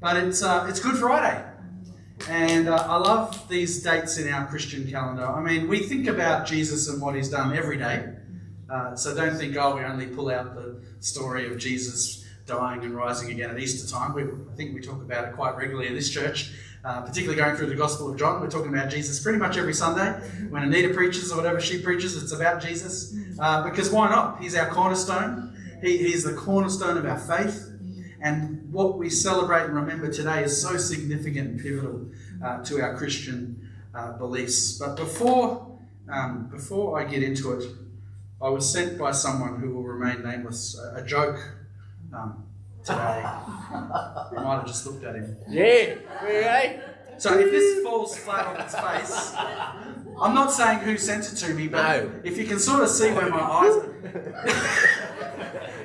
but it's uh, it's Good Friday, and uh, I love these dates in our Christian calendar. I mean, we think about Jesus and what He's done every day, uh, so don't think, oh, we only pull out the story of Jesus dying and rising again at Easter time. We, I think we talk about it quite regularly in this church. Uh, particularly going through the Gospel of John, we're talking about Jesus pretty much every Sunday. When Anita preaches or whatever she preaches, it's about Jesus. Uh, because why not? He's our cornerstone. He, he's the cornerstone of our faith. And what we celebrate and remember today is so significant and pivotal uh, to our Christian uh, beliefs. But before, um, before I get into it, I was sent by someone who will remain nameless a, a joke um, today. I might have just looked at him. Yeah, really? So if this falls flat on its face, I'm not saying who sent it to me, but No. if you can sort of see where my eyes are.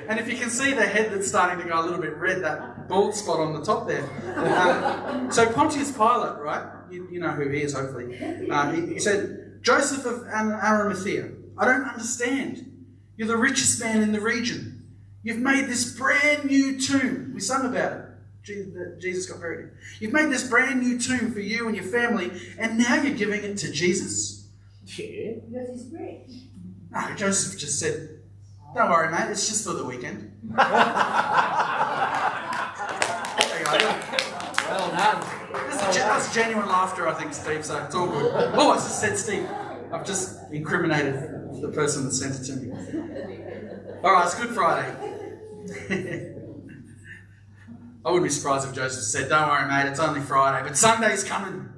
and if you can see the head that's starting to go a little bit red, that bald spot on the top there. Um, so Pontius Pilate, right? You, you know who he is, hopefully. Uh, he, he said, Joseph of Arimathea, I don't understand. You're the richest man in the region. You've made this brand new tomb. We sung about it. Jesus got buried. You've made this brand new tomb for you and your family, and now you're giving it to Jesus? Yeah. Because he's rich. No, Joseph just said, Don't worry, mate, it's just for the weekend. There you go. Well done. That's, that's genuine laughter, I think, Steve, so it's all good. Oh, I just said Steve. I've just incriminated the person that sent it to me. All right, it's Good Friday. I wouldn't be surprised if Joseph said, Don't worry, mate, it's only Friday, but Sunday's coming.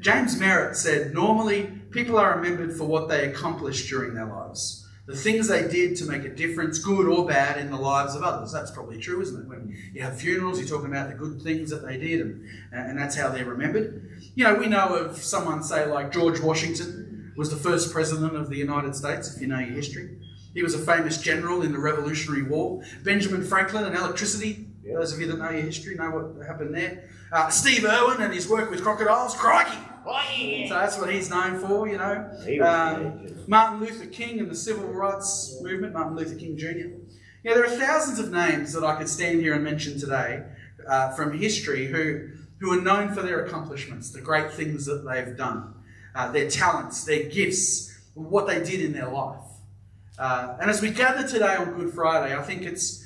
James Merritt said, Normally, people are remembered for what they accomplished during their lives. The things they did to make a difference, good or bad, in the lives of others. That's probably true, isn't it? When you have funerals, you're talking about the good things that they did, and, and that's how they're remembered. You know, we know of someone, say, like George Washington was the first president of the United States, if you know your history. He was a famous general in the Revolutionary War. Benjamin Franklin and electricity. Those of you that know your history know what happened there. Uh, Steve Irwin and his work with crocodiles. Crikey! So that's what he's known for, you know. Um. Martin Luther King and the civil rights movement, Martin Luther King Jr. Yeah, there are thousands of names that I could stand here and mention today uh, from history who, who are known for their accomplishments, the great things that they've done, uh, their talents, their gifts, what they did in their life. Uh, and as we gather today on Good Friday, I think it's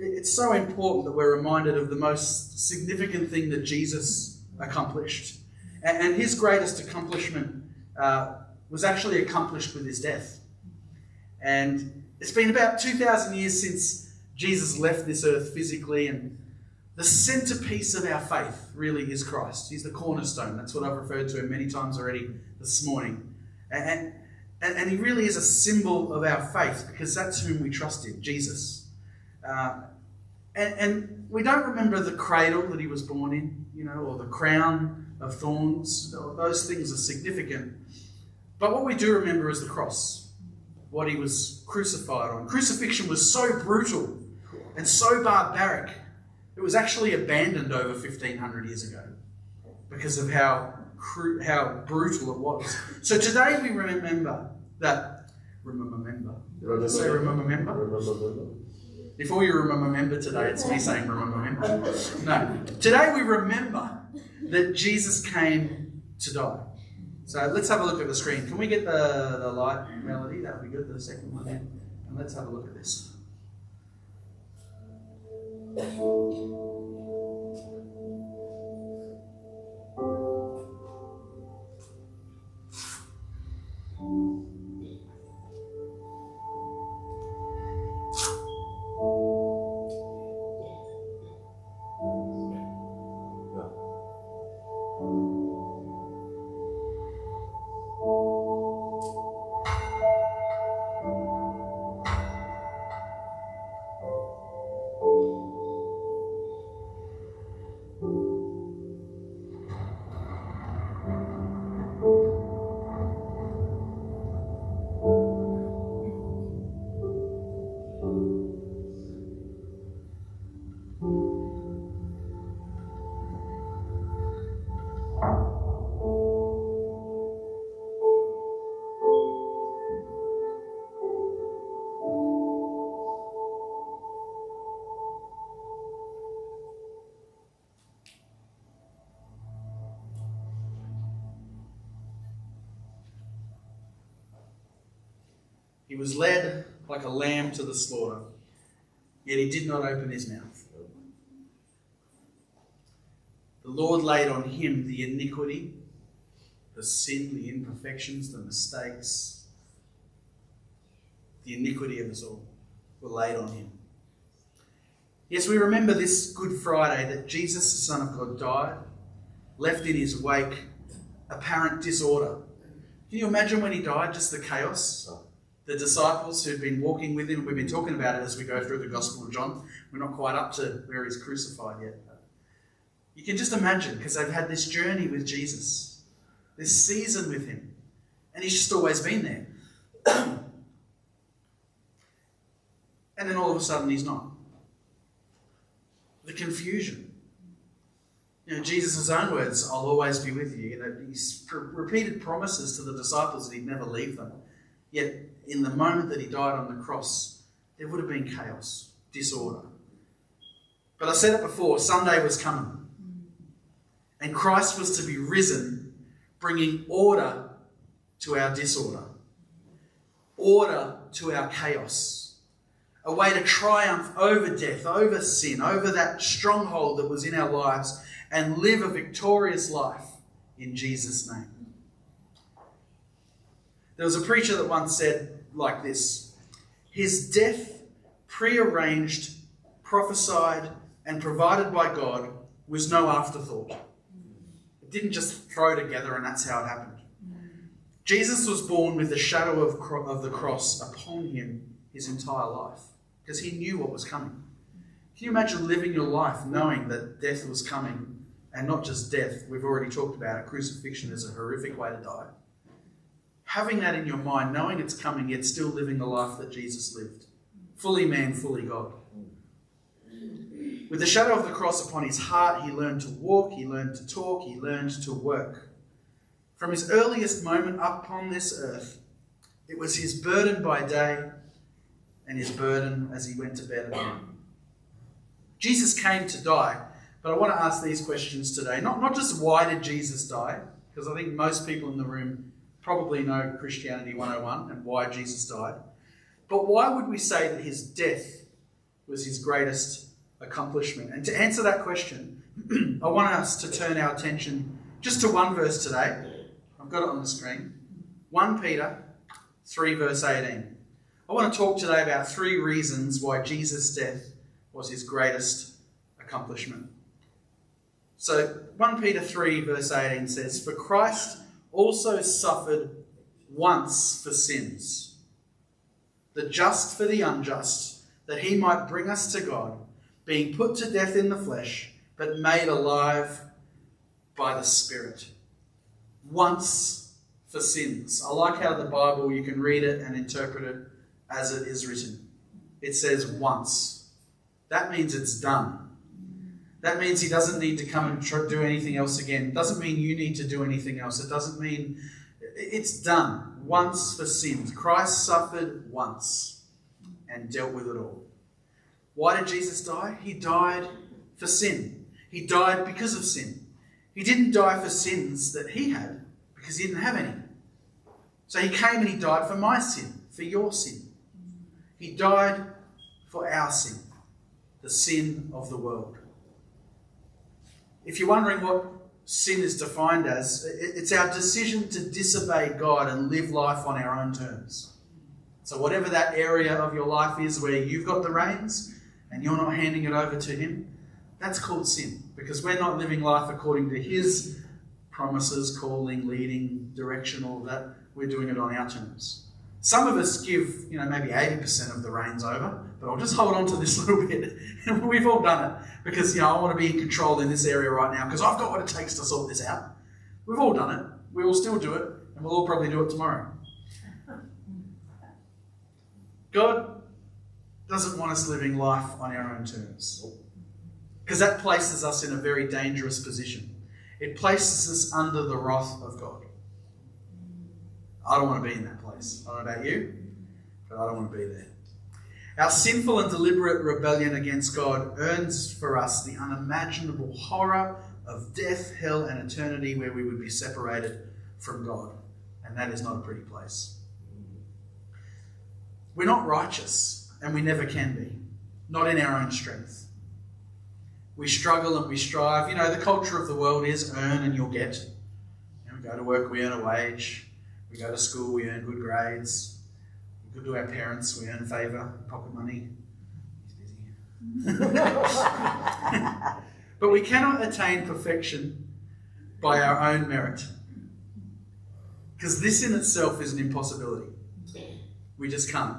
it's so important that we're reminded of the most significant thing that Jesus accomplished. And, his greatest accomplishment uh, was actually accomplished with his death. And it's been about 2,000 years since Jesus left this earth physically, and the centerpiece of our faith really is Christ. He's the cornerstone. That's what I've referred to him many times already this morning. And, and, and he really is a symbol of our faith because that's whom we trust in, Jesus. Uh, and, and we don't remember the cradle that he was born in, you know, or the crown of thorns. Those things are significant. But what we do remember is the cross, what he was crucified on. Crucifixion was so brutal and so barbaric, it was actually abandoned over 1500 years ago because of how, cru- how brutal it was. So today we remember that. Remember, remember. Say remember, remember. If all you remember member today, it's me saying remember member. No. Today we remember that Jesus came to die. So let's have a look at the screen. Can we get the, the light melody? That would be good, the second one. And let's have a look at this. Was led like a lamb to the slaughter, yet he did not open his mouth. The Lord laid on him the iniquity, the sin, the imperfections, the mistakes, the iniquity of us all were laid on him. Yes, we remember this Good Friday that Jesus, the Son of God, died, left in his wake apparent disorder. Can you imagine when he died, just the chaos? The disciples who'd been walking with him, we've been talking about it as we go through the Gospel of John. We're not quite up to where he's crucified yet. You can just imagine because they've had this journey with Jesus, this season with him, and he's just always been there. and then all of a sudden he's not. The confusion. You know, Jesus' own words, I'll always be with you. You know, he's repeated promises to the disciples that he'd never leave them. Yet, in the moment that he died on the cross, there would have been chaos, disorder. But I said it before Sunday was coming. And Christ was to be risen, bringing order to our disorder, order to our chaos, a way to triumph over death, over sin, over that stronghold that was in our lives, and live a victorious life in Jesus' name. There was a preacher that once said like this His death, prearranged, prophesied, and provided by God, was no afterthought. It didn't just throw together and that's how it happened. Jesus was born with the shadow of, cro- of the cross upon him his entire life because he knew what was coming. Can you imagine living your life knowing that death was coming and not just death? We've already talked about it. Crucifixion is a horrific way to die. Having that in your mind, knowing it's coming, yet still living the life that Jesus lived. Fully man, fully God. With the shadow of the cross upon his heart, he learned to walk, he learned to talk, he learned to work. From his earliest moment upon this earth, it was his burden by day and his burden as he went to bed at night. Jesus came to die, but I want to ask these questions today. Not, not just why did Jesus die, because I think most people in the room probably know Christianity 101 and why Jesus died, but why would we say that his death was his greatest accomplishment? And to answer that question, I want us to turn our attention just to one verse today. I've got it on the screen 1 Peter 3, verse 18. I want to talk today about three reasons why Jesus' death was his greatest accomplishment. So 1 Peter 3, verse 18 says, For Christ also suffered once for sins, the just for the unjust, that he might bring us to God being put to death in the flesh, but made alive by the Spirit. Once for sins. I like how the Bible, you can read it and interpret it as it is written. It says once. That means it's done. That means he doesn't need to come and do anything else again. Doesn't mean you need to do anything else. It doesn't mean it's done. Once for sins. Christ suffered once and dealt with it all. Why did Jesus die? He died for sin. He died because of sin. He didn't die for sins that he had because he didn't have any. So he came and he died for my sin, for your sin. He died for our sin, the sin of the world. If you're wondering what sin is defined as, it's our decision to disobey God and live life on our own terms. So, whatever that area of your life is where you've got the reins, and you're not handing it over to Him, that's called sin because we're not living life according to His promises, calling, leading, direction, all that. We're doing it on our terms. Some of us give, you know, maybe 80% of the reins over, but I'll just hold on to this little bit. We've all done it because, you know, I want to be in control in this area right now because I've got what it takes to sort this out. We've all done it. We will still do it, and we'll all probably do it tomorrow. God doesn't want us living life on our own terms. Because that places us in a very dangerous position. It places us under the wrath of God. I don't want to be in that place. I don't know about you, but I don't want to be there. Our sinful and deliberate rebellion against God earns for us the unimaginable horror of death, hell, and eternity where we would be separated from God. And that is not a pretty place. We're not righteous, and we never can be, not in our own strength. We struggle and we strive. You know, the culture of the world is earn and you'll get. You know, we go to work, we earn a wage. We go to school, we earn good grades. We go to our parents, we earn favour, pocket money. He's busy. but we cannot attain perfection by our own merit. Because this in itself is an impossibility. We just can't.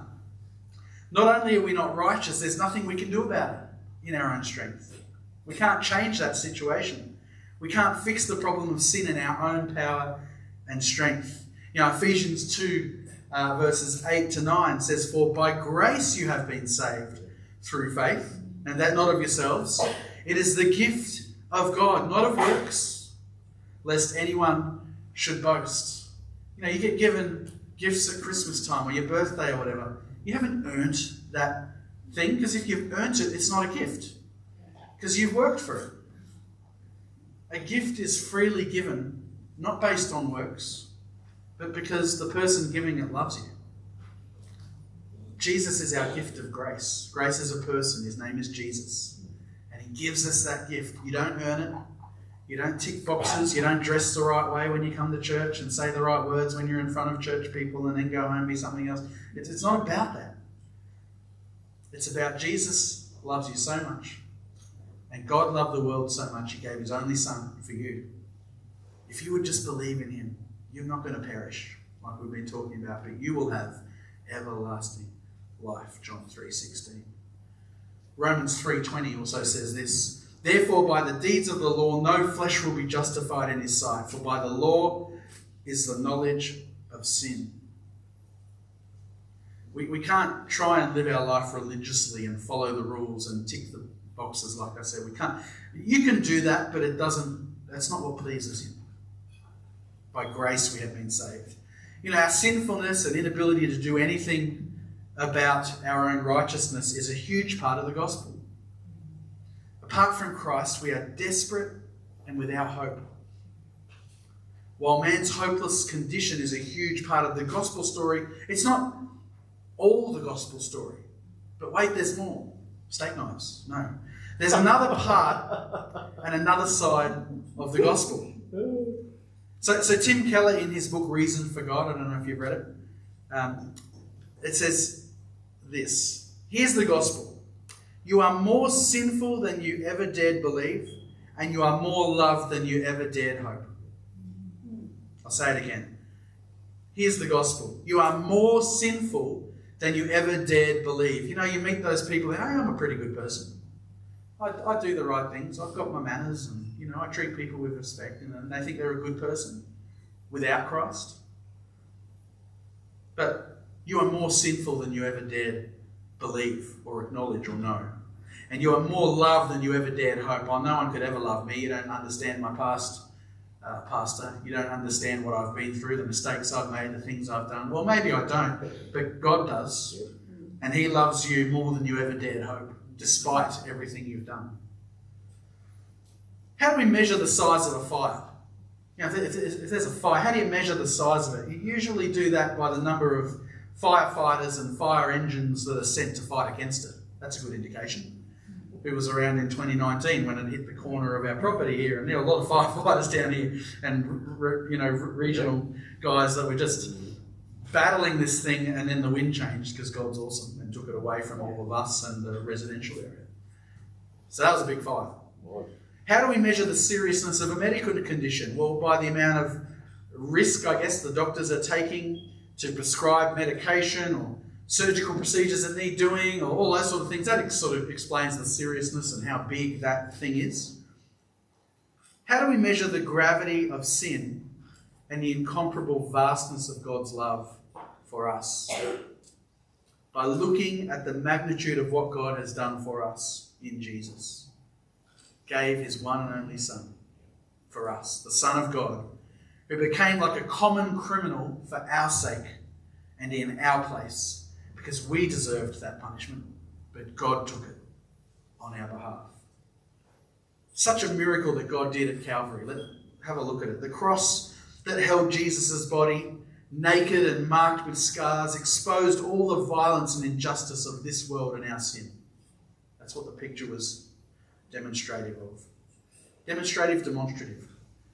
Not only are we not righteous, there's nothing we can do about it in our own strength. We can't change that situation. We can't fix the problem of sin in our own power and strength. You know, Ephesians 2, uh, verses 8 to 9 says, For by grace you have been saved through faith, and that not of yourselves. It is the gift of God, not of works, lest anyone should boast. You know, you get given gifts at Christmas time or your birthday or whatever. You haven't earned that thing because if you've earned it, it's not a gift because you've worked for it. A gift is freely given, not based on works, but because the person giving it loves you. Jesus is our gift of grace. Grace is a person, his name is Jesus. And he gives us that gift. You don't earn it, you don't tick boxes, you don't dress the right way when you come to church and say the right words when you're in front of church people and then go home and be something else. It's, it's not about that. It's about Jesus loves you so much and God loved the world so much, He gave His only Son for you. If you would just believe in Him, you're not going to perish, like we've been talking about, but you will have everlasting life. John 3:16. Romans 3:20 also says this. Therefore, by the deeds of the law, no flesh will be justified in his sight, for by the law is the knowledge of sin. We, we can't try and live our life religiously and follow the rules and tick the boxes, like I said. We can't. You can do that, but it doesn't. That's not what pleases Him. By grace, we have been saved. You know, our sinfulness and inability to do anything about our own righteousness is a huge part of the gospel. Apart from Christ, we are desperate and without hope. While man's hopeless condition is a huge part of the gospel story, it's not all the gospel story. But wait, there's more. Steak knives. No. There's another part and another side of the gospel. So, so Tim Keller, in his book Reason for God, I don't know if you've read it, um, it says this Here's the gospel You are more sinful than you ever dared believe, and you are more loved than you ever dared hope. I'll say it again. Here's the gospel You are more sinful than you ever dared believe. You know, you meet those people, hey, I'm a pretty good person. I, I do the right things. I've got my manners, and you know, I treat people with respect, and they think they're a good person without Christ. But you are more sinful than you ever dared believe or acknowledge or know. And you are more loved than you ever dared hope. Oh, no one could ever love me. You don't understand my past, uh, pastor. You don't understand what I've been through, the mistakes I've made, the things I've done. Well, maybe I don't, but God does. And He loves you more than you ever dared hope despite everything you've done. How do we measure the size of a fire? You know, if, if, there's a fire, how do you measure the size of it? You usually do that by the number of firefighters and fire engines that are sent to fight against it. That's a good indication. It was around in 2019 when it hit the corner of our property here, and there were a lot of firefighters down here and you know regional guys that were just battling this thing, and then the wind changed because God's awesome and took it away from all of us and the residential area. So that was a big fire. How do we measure the seriousness of a medical condition? Well, by the amount of risk, I guess, the doctors are taking to prescribe medication or surgical procedures that need doing or all those sort of things. That sort of explains the seriousness and how big that thing is. How do we measure the gravity of sin and the incomparable vastness of God's love for us? By looking at the magnitude of what God has done for us in Jesus. Gave his one and only Son for us, the Son of God, who became like a common criminal for our sake and in our place because we deserved that punishment, but God took it on our behalf. Such a miracle that God did at Calvary. Let's have a look at it. The cross that held Jesus' body naked and marked with scars, exposed all the violence and injustice of this world and our sin. That's what the picture was demonstrative of. Demonstrative, demonstrative.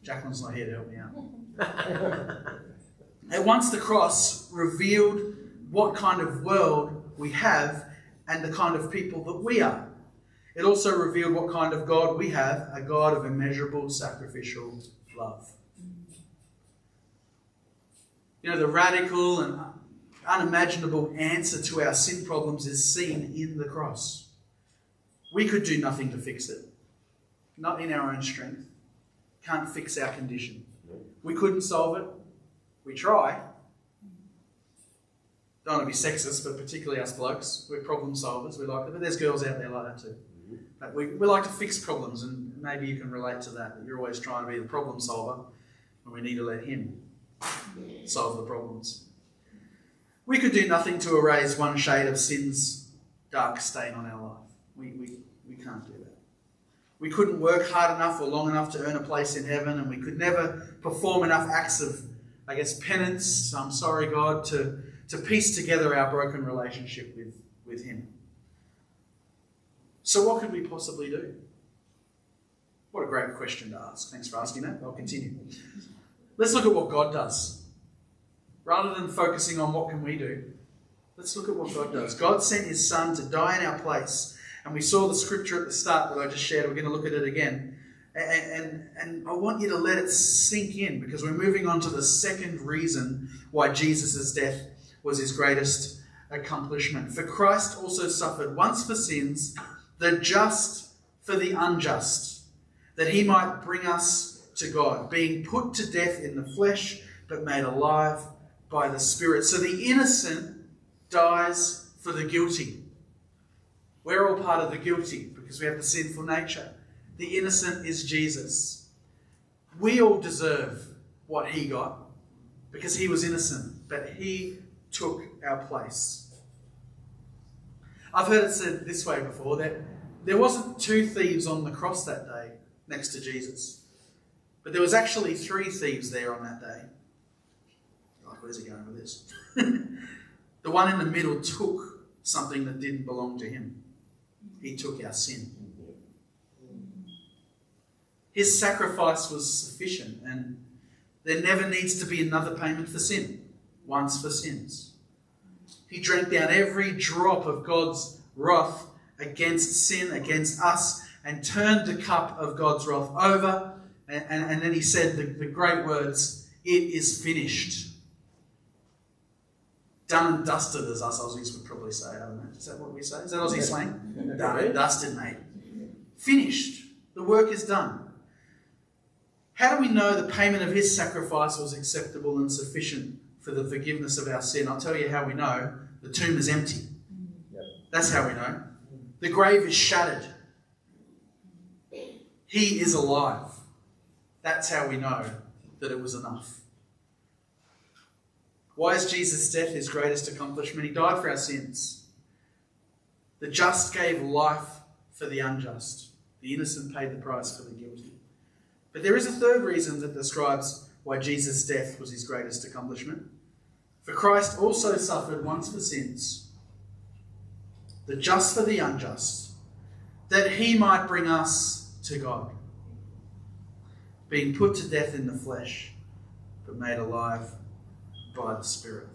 Jacqueline's not here to help me out. At once the cross revealed what kind of world we have and the kind of people that we are. It also revealed what kind of God we have a God of immeasurable sacrificial love. You know, the radical and unimaginable answer to our sin problems is seen in the cross. We could do nothing to fix it, not in our own strength. Can't fix our condition. We couldn't solve it. We try. Don't want to be sexist, but particularly us blokes, we're problem solvers. We like it, but there's girls out there like that too. But we, we like to fix problems, and maybe you can relate to that. That you're always trying to be the problem solver, and we need to let him solve the problems. We could do nothing to erase one shade of sin's dark stain on our life. We, we, we can't do that. We couldn't work hard enough or long enough to earn a place in heaven, and we could never perform enough acts of, I guess, penance, I'm sorry, God, to, to piece together our broken relationship with, with Him. So, what could we possibly do? What a great question to ask. Thanks for asking that. I'll continue. Let's look at what God does. Rather than focusing on what can we do, let's look at what God does. God sent his son to die in our place. And we saw the scripture at the start that I just shared. We're going to look at it again. And, and, and I want you to let it sink in because we're moving on to the second reason why Jesus' death was his greatest accomplishment. For Christ also suffered once for sins, the just for the unjust, that he might bring us to God, being put to death in the flesh, but made alive by the Spirit. So the innocent dies for the guilty. We're all part of the guilty because we have the sinful nature. The innocent is Jesus. We all deserve what he got because he was innocent, but he took our place. I've heard it said this way before that there wasn't two thieves on the cross that day next to Jesus, but there was actually three thieves there on that day. Like, where's he going with this? the one in the middle took something that didn't belong to him. He took our sin. His sacrifice was sufficient, and there never needs to be another payment for sin, once for sins. He drank down every drop of God's wrath against sin, against us, and turned the cup of God's wrath over. And, and, and then he said the, the great words, It is finished. Done and dusted, as us Aussies would probably say. I don't know. Is that what we say? Is that Aussie slang? Done and dusted, mate. Finished. The work is done. How do we know the payment of his sacrifice was acceptable and sufficient for the forgiveness of our sin? I'll tell you how we know. The tomb is empty. That's how we know. The grave is shattered. He is alive. That's how we know that it was enough. Why is Jesus' death his greatest accomplishment? He died for our sins. The just gave life for the unjust. The innocent paid the price for the guilty. But there is a third reason that describes why Jesus' death was his greatest accomplishment. For Christ also suffered once for sins, the just for the unjust, that he might bring us to God, being put to death in the flesh, but made alive by the Spirit,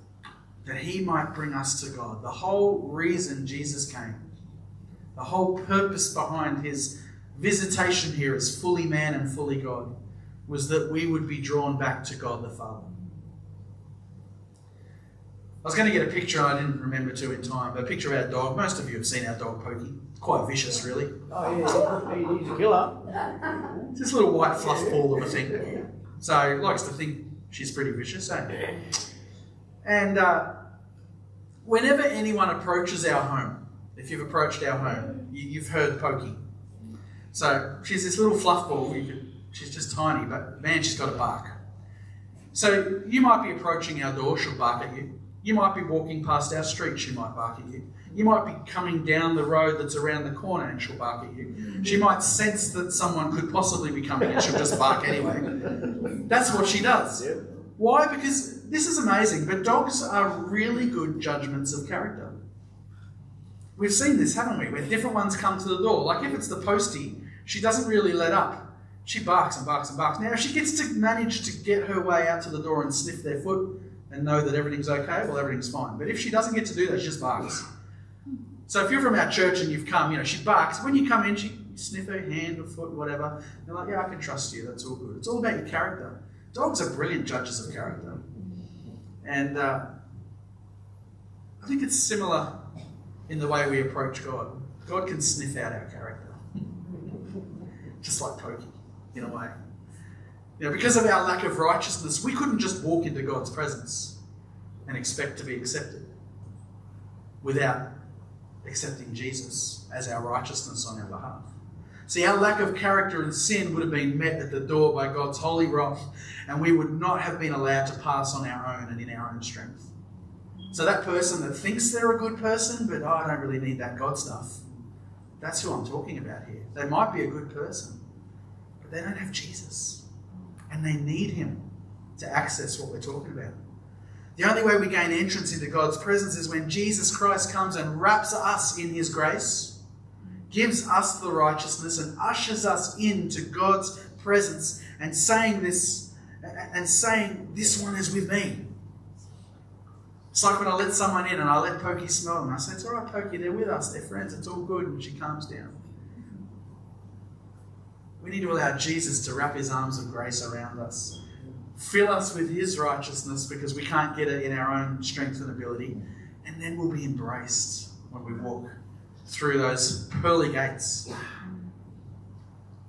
that he might bring us to God. The whole reason Jesus came, the whole purpose behind his visitation here as fully man and fully God, was that we would be drawn back to God the Father. I was going to get a picture, I didn't remember to in time, but a picture of our dog. Most of you have seen our dog Pokey. Quite vicious, really. Oh, yeah, he's a killer. It's this little white fluff ball of a thing. So likes to think she's pretty vicious, eh? And uh, whenever anyone approaches our home, if you've approached our home, you, have heard Pokey. So she's this little fluff ball. Could, she's just tiny, but man, she's got a bark. So you might be approaching our door, she'll bark at you. You might be walking past our street, she might bark at you. You might be coming down the road that's around the corner and she'll bark at you. She might sense that someone could possibly be coming and she'll just bark anyway. That's what she does. Why? Because this is amazing, but dogs are really good judgments of character. We've seen this, haven't we? When different ones come to the door. Like if it's the postie, she doesn't really let up. She barks and barks and barks. Now, if she gets to manage to get her way out to the door and sniff their foot and know that everything's okay, well, everything's fine. But if she doesn't get to do that, she just barks. So if you're from our church and you've come, you know, she barks. When you come in, she sniff her hand or foot, whatever. They're like, yeah, I can trust you. That's all good. It's all about your character. Dogs are brilliant judges of character. And uh, I think it's similar in the way we approach God. God can sniff out our character, just like Pokey, in a way. Know, because of our lack of righteousness, we couldn't just walk into God's presence and expect to be accepted without accepting Jesus as our righteousness on our behalf. See, our lack of character and sin would have been met at the door by God's holy wrath, and we would not have been allowed to pass on our own and in our own strength. So, that person that thinks they're a good person, but oh, I don't really need that God stuff, that's who I'm talking about here. They might be a good person, but they don't have Jesus, and they need Him to access what we're talking about. The only way we gain entrance into God's presence is when Jesus Christ comes and wraps us in His grace gives us the righteousness and ushers us into God's presence and saying this and saying, This one is with me. It's like when I let someone in and I let Pokey smell them. I say, It's all right, Pokey, they're with us, they're friends, it's all good. And she calms down. We need to allow Jesus to wrap his arms of grace around us, fill us with his righteousness because we can't get it in our own strength and ability, and then we'll be embraced when we walk through those pearly gates.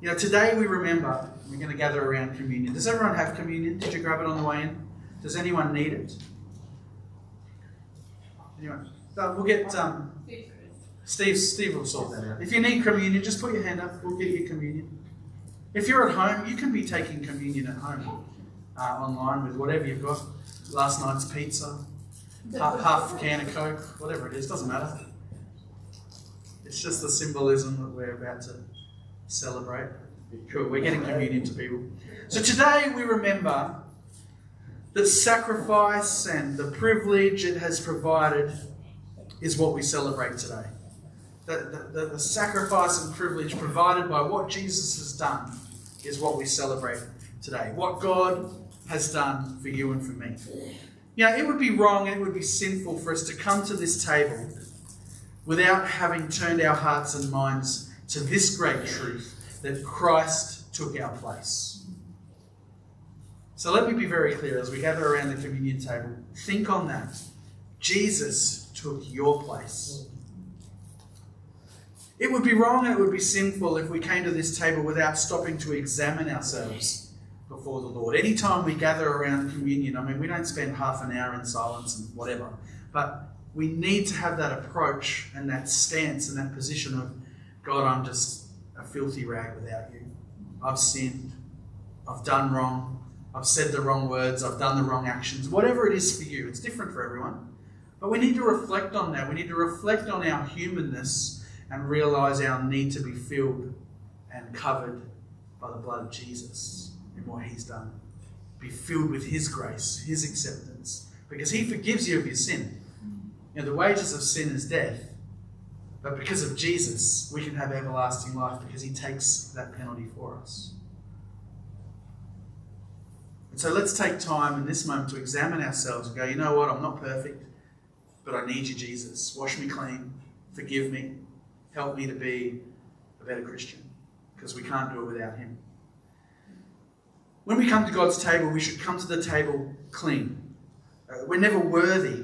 You know, today we remember, we're going to gather around communion. Does everyone have communion? Did you grab it on the way in? Does anyone need it? Anyone? We'll get um, Steve. Steve will sort that out. If you need communion, just put your hand up. We'll get you communion. If you're at home, you can be taking communion at home, uh, online with whatever you've got. Last night's pizza, half, half can of Coke, whatever it is, doesn't matter. It's just the symbolism that we're about to celebrate. Cool, we're getting communion to people. So today we remember that sacrifice and the privilege it has provided is what we celebrate today. The, the, the, sacrifice and privilege provided by what Jesus has done is what we celebrate today. What God has done for you and for me. You know, it would be wrong and it would be sinful for us to come to this table without having turned our hearts and minds to this great truth that Christ took our place. So let me be very clear as we gather around the communion table. Think on that. Jesus took your place. It would be wrong and it would be sinful if we came to this table without stopping to examine ourselves before the Lord. Anytime we gather around communion, I mean, we don't spend half an hour in silence and whatever, but we need to have that approach and that stance and that position of, God, I'm just a filthy rag without you. I've sinned. I've done wrong. I've said the wrong words. I've done the wrong actions. Whatever it is for you, it's different for everyone. But we need to reflect on that. We need to reflect on our humanness and realize our need to be filled and covered by the blood of Jesus and what He's done. Be filled with His grace, His acceptance, because He forgives you of your sin. You know, the wages of sin is death. But because of Jesus, we can have everlasting life because he takes that penalty for us. And so let's take time in this moment to examine ourselves and go, you know what, I'm not perfect, but I need you, Jesus. Wash me clean, forgive me, help me to be a better Christian because we can't do it without him. When we come to God's table, we should come to the table clean. Uh, we're never worthy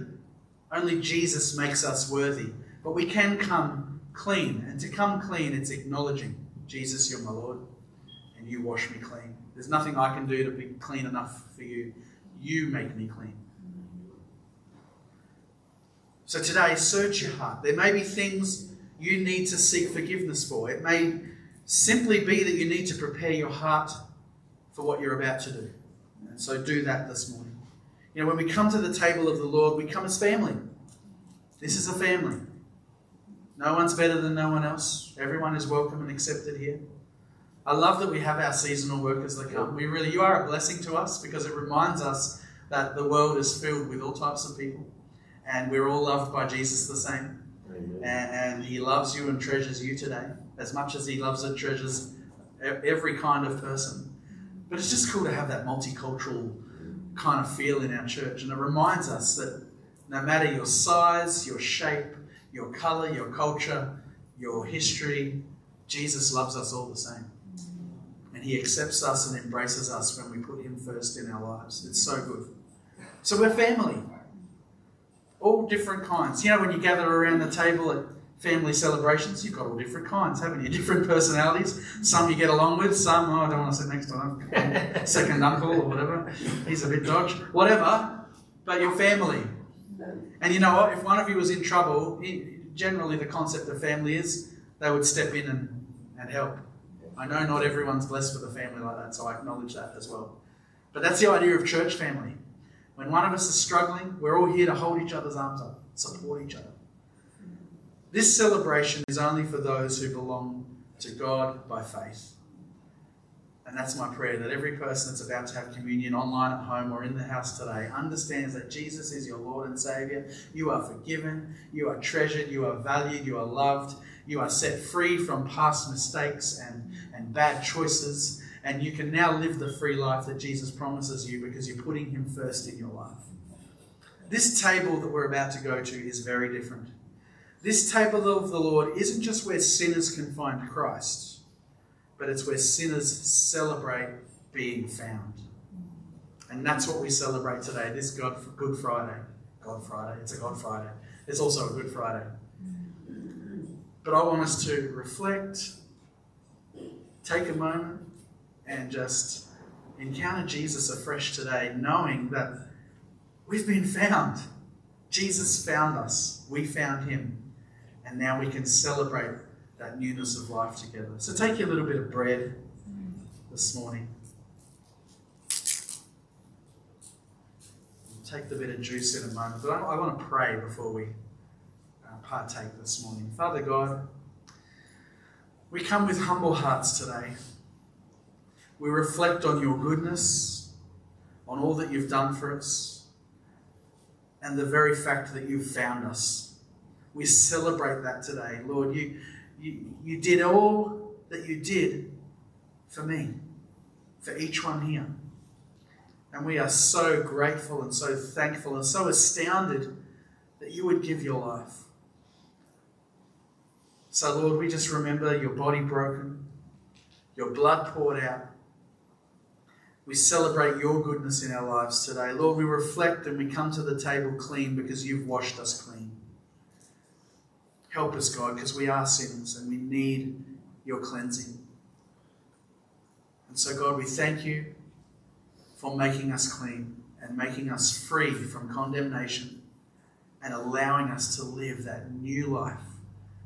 only Jesus makes us worthy. But we can come clean. And to come clean, it's acknowledging, Jesus, you're my Lord, and you wash me clean. There's nothing I can do to be clean enough for you. You make me clean. So today, search your heart. There may be things you need to seek forgiveness for. It may simply be that you need to prepare your heart for what you're about to do. And so do that this morning. You know, when we come to the table of the Lord, we come as family. This is a family. No one's better than no one else. Everyone is welcome and accepted here. I love that we have our seasonal workers that come. We really, you are a blessing to us because it reminds us that the world is filled with all types of people, and we're all loved by Jesus the same. And, and He loves you and treasures you today as much as He loves and treasures every kind of person. But it's just cool to have that multicultural kind of feel in our church, and it reminds us that no matter your size, your shape, your color, your culture, your history, Jesus loves us all the same. And he accepts us and embraces us when we put him first in our lives. It's so good. So we're family. All different kinds. You know, when you gather around the table at family celebrations, you've got all different kinds, haven't you? Different personalities. Some you get along with, some, oh, I don't want to sit next to them. Second uncle or whatever. He's a bit dodge. Whatever. But your family. And you know what? If one of you was in trouble, generally the concept of family is they would step in and, and help. I know not everyone's blessed with a family like that, so I acknowledge that as well. But that's the idea of church family. When one of us is struggling, we're all here to hold each other's arms up, support each other. This celebration is only for those who belong to God by faith. And that's my prayer that every person that's about to have communion online at home or in the house today understands that Jesus is your Lord and Savior. You are forgiven, you are treasured, you are valued, you are loved, you are set free from past mistakes and, and bad choices, and you can now live the free life that Jesus promises you because you're putting Him first in your life. This table that we're about to go to is very different. This table of the Lord isn't just where sinners can find Christ but it's where sinners celebrate being found. And that's what we celebrate today, this God Good Friday. God Friday. It's a God Friday. It's also a Good Friday. But I want us to reflect, take a moment, and just encounter Jesus afresh today, knowing that we've been found. Jesus found us. We found him. And now we can celebrate that newness of life together. So take your little bit of bread this morning. take the bit of juice in a moment, but I, I want to pray before we uh, partake this morning. Father God, we come with humble hearts today. We reflect on your goodness, on all that you've done for us, and the very fact that you've found us. We celebrate that today. Lord, you, you, you did all that you did for me, for each one here. And we are so grateful and so thankful and so astounded that you would give your life. So, Lord, we just remember your body broken, your blood poured out. We celebrate your goodness in our lives today. Lord, we reflect and we come to the table clean because you've washed us clean. Help us, God, because we are sinners and we need your cleansing. And so, God, we thank you for making us clean and making us free from condemnation and allowing us to live that new life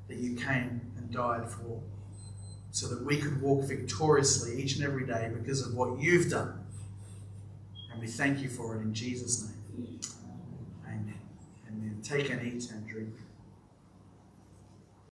that you came and died for so that we could walk victoriously each and every day because of what you've done. And we thank you for it in Jesus' name. Amen. Amen. Take and eat and drink.